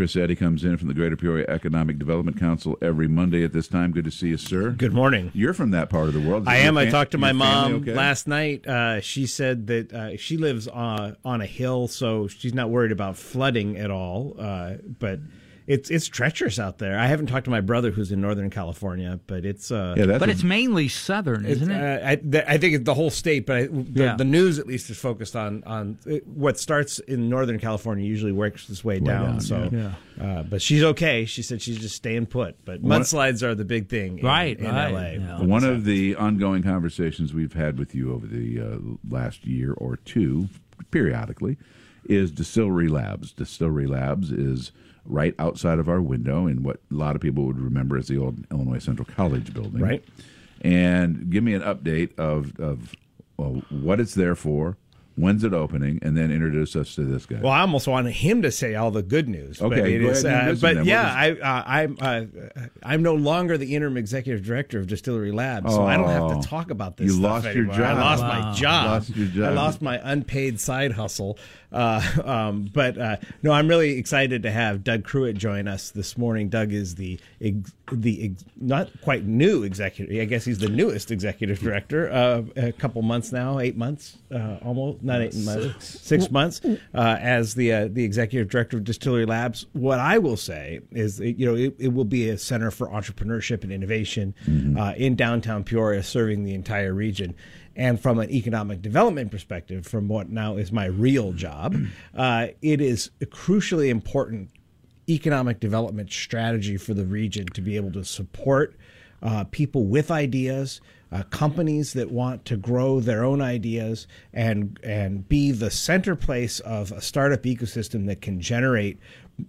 Chris Setti comes in from the Greater Peoria Economic Development Council every Monday at this time. Good to see you, sir. Good morning. You're from that part of the world. Is I am. I talked to my mom okay? last night. Uh, she said that uh, she lives uh, on a hill, so she's not worried about flooding at all. Uh, but it's it's treacherous out there. I haven't talked to my brother who's in Northern California, but it's uh, Yeah, But a- it's mainly southern, it's, isn't it? uh, I, th- I think it's the whole state, but I, the, Yeah. the news at least is focused on on uh, what starts in Northern California usually works its way, down. down, So, yeah. uh, but she's okay. She said she's just staying put. But mudslides are the big thing, in, Right, in right, LA. yeah. One of the ongoing conversations we've had with you over the uh, last year or two, periodically, is Distillery Labs. Distillery Labs is right outside of our window in what a lot of people would remember as the old Illinois Central College building. Right. And give me an update of, of well, what it's there for, when's it opening, and then introduce us to this guy. Well, I almost wanted him to say all the good news. Okay, but, it go is, ahead and uh, but then. yeah, I, uh, I'm uh, I'm no longer the interim executive director of Distillery Labs, so I don't have Oh. to talk about this. You stuff lost your job. I lost Wow. my job. Lost your job. I lost my unpaid side hustle. Uh, um, but uh, no, I'm really excited to have Doug Cruitt join us this morning. Doug is the the not quite new executive. I guess he's the newest executive director. Uh, a couple months now, eight months, uh, almost not eight months, six months uh, as the uh, the executive director of Distillery Labs. What I will say is, you know, it, it will be a center for entrepreneurship and innovation uh, in downtown Peoria, serving the entire region. And from an economic development perspective, from what now is my real job, uh, it is a crucially important economic development strategy for the region to be able to support uh, people with ideas, uh, companies that want to grow their own ideas, and and be the center place of a startup ecosystem that can generate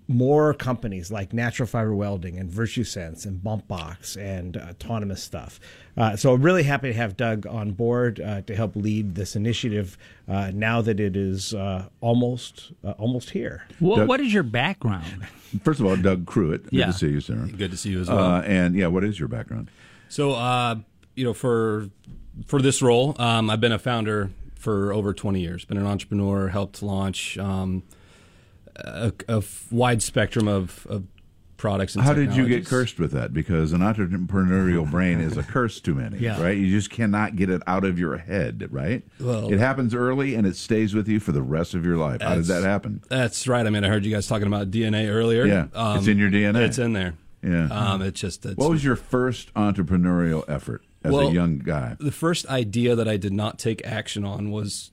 more companies like Natural Fiber Welding and VirtuSense and Bumpbox and uh, AutonomouStuff. Uh, so I'm really happy to have Doug on board uh, to help lead this initiative uh, now that it is uh, almost uh, almost here. What, Doug- what is your background? First of all, Doug Cruitt. Good Yeah. to see you, sir. Good to see you as well. Uh, and yeah, what is your background? so, uh, you know, for for this role, um, I've been a founder for over 20 years. Been an entrepreneur, helped launch um, a, a wide spectrum of, of products. And How did you get cursed with that? Because an entrepreneurial brain is a curse to many, Yeah. right? You just cannot get it out of your head, right? Well- it happens early and it stays with you for the rest of your life. How did that happen? That's right. I mean, I heard you guys talking about DNA earlier. Yeah, it's in your DNA. It's in there. Yeah. Um, it's just it's, What was your first entrepreneurial effort as a young guy? the first idea that I did not take action on was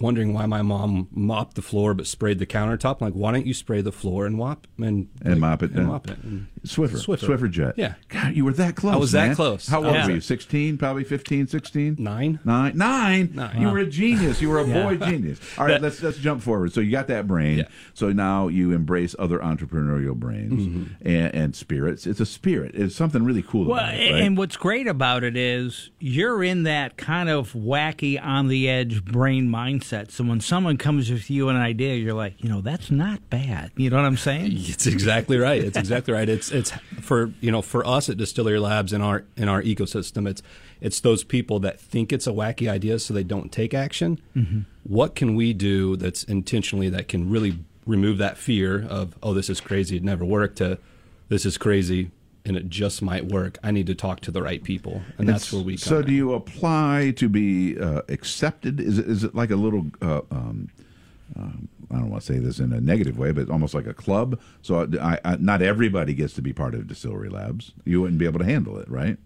wondering why my mom mopped the floor but sprayed the countertop. I'm like, why don't you spray the floor and mop and And like, mop it and down. mop it? And Swiffer. Swiffer. Swiffer jet. Yeah. God, you were that close. I was that man. close. How old Yeah. were you? 16, probably 15, 16? Nine. Nine. Nine. Nine. You were a genius. You were a Yeah. boy genius. All right, let's let's jump forward. So you got that brain. Yeah. So now you embrace other entrepreneurial brains Mm-hmm. and, and spirits. It's a spirit. It's something really cool Well, about it. Right? and what's great about it is you're in that kind of wacky, on the edge brain mindset. So when someone comes with you an idea, you're like, you know, that's not bad. You know what I'm saying? It's exactly right. It's exactly right. It's it's for you know for us at Distillery Labs in our in our ecosystem. It's it's those people that think it's a wacky idea, so they don't take action. What can we do that's intentionally that can really remove that fear of oh this is crazy, it never worked to this is crazy and it just might work. I need to talk to the right people, and that's where we. Come So, in. do you apply to be uh, accepted? Is it, is it like a little? Uh, um, um, I don't want to say this in a negative way, but almost like a club. So, I, I, not everybody gets to be part of Distillery Labs. You wouldn't be able to handle it, right?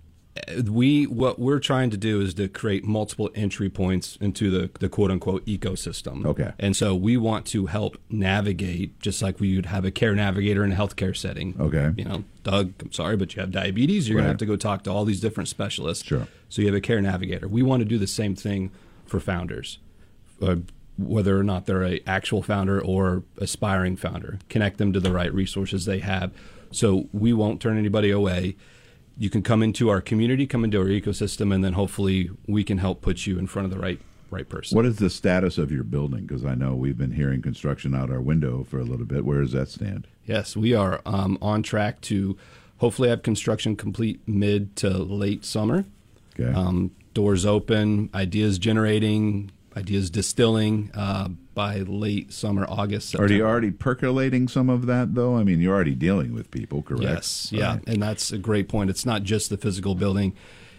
we what we're trying to do is to create multiple entry points into the, the quote unquote ecosystem. Okay. And so we want to help navigate just like we would have a care navigator in a healthcare setting. Okay. You know, Doug, I'm sorry, but you have diabetes, you're Right. gonna have to go talk to all these different specialists. Sure. So you have a care navigator. We want to do the same thing for founders. Uh, whether or not they're a actual founder or aspiring founder, connect them to the right resources they have. So we won't turn anybody away you can come into our community, come into our ecosystem, and then hopefully we can help put you in front of the right right person. What is the status of your building? Because I know we've been hearing construction out our window for a little bit. Where does that stand? Yes, we are um, on track to hopefully have construction complete mid to late summer. Okay. Um, doors open, ideas generating, ideas distilling uh, by late summer, August. Are you already percolating some of that, though? I mean, you're already dealing with people, correct? Yes, yeah, Right. and that's a great point. It's not just the physical building;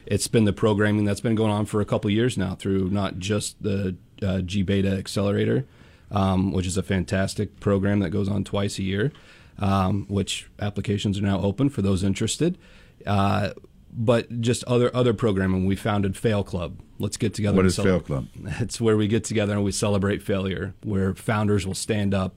it's been the programming that's been going on for a couple years now through not just the uh, gBETA Accelerator, um, which is a fantastic program that goes on twice a year, um, which applications are now open for those interested. Uh, but just other other programming. We founded Fail Club. Let's get together. What is Fail Club? It's where we get together and we celebrate failure, where founders will stand up,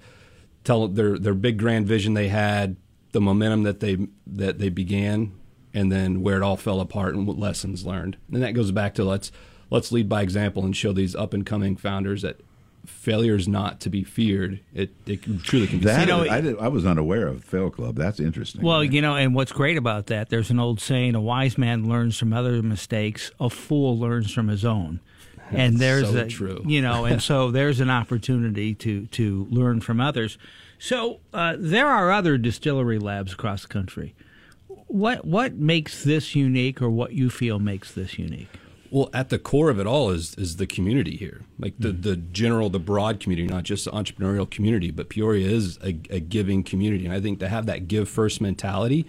tell their their big grand vision they had, the momentum that they that they began, and then where it all fell apart and what lessons learned. And that goes back to let's let's lead by example and show these up and coming founders that failure is not to be feared. It it truly can be. That You know, I, did, I was unaware of Fail Club. That's interesting. Well, you know, and what's great about that, there's an old saying: a wise man learns from other mistakes, a fool learns from his own. And there's so a, true. you know, and so there's an opportunity to to learn from others. So uh, there are other distillery labs across the country. What what makes this unique, or what you feel makes this unique? Well, at the core of it all is is the community here, like the the general, the broad community, not just the entrepreneurial community, but Peoria is a, a giving community, and I think to have that give first mentality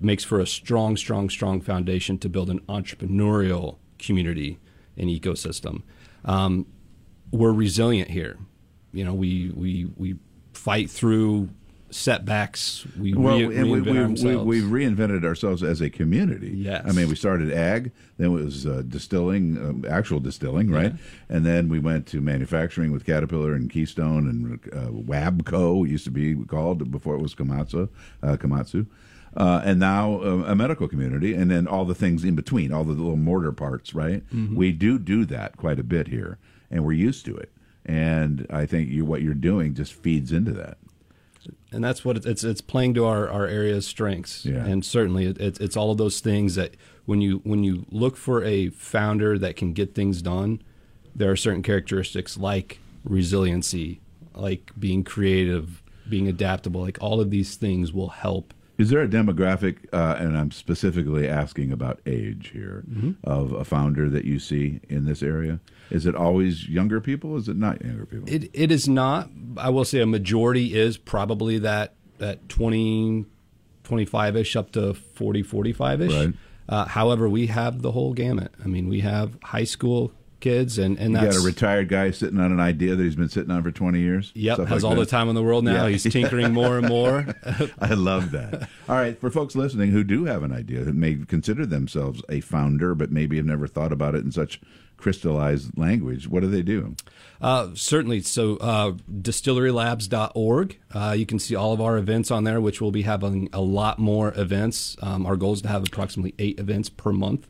makes for a strong, strong, strong foundation to build an entrepreneurial community and ecosystem. Um, we're resilient here. You know, we we we fight through setbacks. We well, re- and we, we, we, we've reinvented ourselves as a community. Yes. I mean, we started ag, then it was uh, distilling, um, actual distilling, right? And then we went to manufacturing with Caterpillar and Keystone and uh, Wabco, used to be called before it was Komatsu. Uh, Komatsu. Uh, and now uh, a medical community, and then all the things in between, all the little mortar parts, right? We do do that quite a bit here, and we're used to it. And I think you, what you're doing just feeds into that. And that's what it's it's playing to our, our area's strengths Yeah. and certainly it, it's it's all of those things that when you when you look for a founder that can get things done there are certain characteristics like resiliency like being creative being adaptable like all of these things will help Is there a demographic, uh, and I'm specifically asking about age here, Mm-hmm. of a founder that you see in this area? Is it always younger people? Is it not younger people? It it is not. I will say a majority is probably that that 20 25 ish up to 40 45 ish. Right. Uh, however, we have the whole gamut. I mean, we have high school kids and and you that's got a retired guy sitting on an idea that he's been sitting on for 20 years? Yep, has like all that? the time in the world now. Yeah. He's tinkering more and more. I love that. All right, for folks listening who do have an idea, who may consider themselves a founder, but maybe have never thought about it in such crystallized language, what do they do? Uh, certainly. So, uh, distillery.labs.org. Uh, you can see all of our events on there, which we'll be having a lot more events. Um, our goal is to have approximately eight events per month.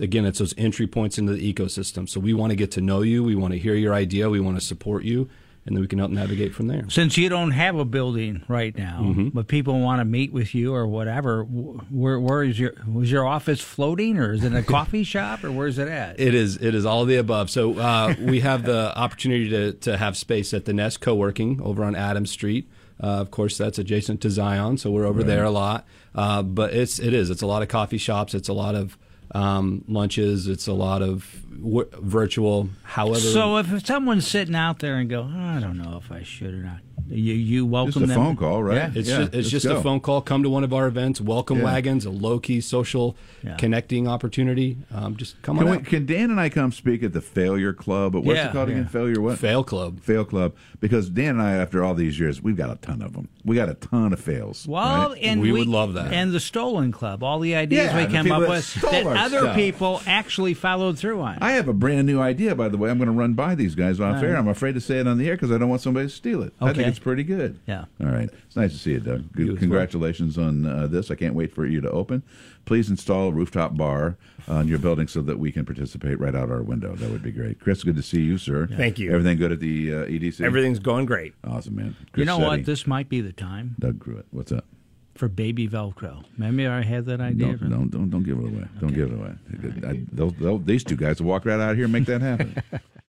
Again, it's those entry points into the ecosystem. So, we want to get to know you. We want to hear your idea. We want to support you. And then we can help navigate from there. Since you don't have a building right now, Mm-hmm. but people want to meet with you or whatever, where where is your was your office floating or is it a coffee shop or where's it at? It is. It is all of the above. So uh, we have the opportunity to, to have space at the Nest Co-working over on Adams Street. Uh, of course, that's adjacent to Zion, so we're over there a lot. Uh, but it's it is. It's a lot of coffee shops. It's a lot of um, lunches. It's a lot of w- virtual. However, So if someone's sitting out there and go, I don't know if I should or not, you you welcome Just a them. phone call, right? Yeah. It's Yeah, just, it's just go. a phone call. Come to one of our events. Welcome Yeah. wagons, a low key social Yeah. connecting opportunity. Um, just come Can, on we, out. can Dan and I come speak at the Failure Club? But What's Yeah, it called again? Failure what? Fail Club. Fail Club. Because Dan and I, after all these years, we've got a ton of them. We got a ton of fails. Well, right? and We would love that. And the Stolen Club, all the ideas Yeah, we the came up with that our other stuff. people actually followed through on. I have a brand new idea, by the way. I'm going to run by these guys off air. I'm afraid to say it on the air because I don't want somebody to steal it. I think it's pretty good. Yeah. All right. It's nice to see you, Doug. Good- You as well. Congratulations on uh, this. I can't wait for you to open. Please install a rooftop bar on your building so that we can participate right out our window. That would be great. Chris, good to see you, sir. Thank you. Everything good at the uh, EDC? Everything's going great. Awesome, man. you know Setti, what? This might be the time Doug Cruitt. What's up? For baby Velcro. Maybe I had that idea. Don't, don't, don't, don't give it away. Don't give it away. I, they'll, they'll, these two guys will walk right out of here and make that happen.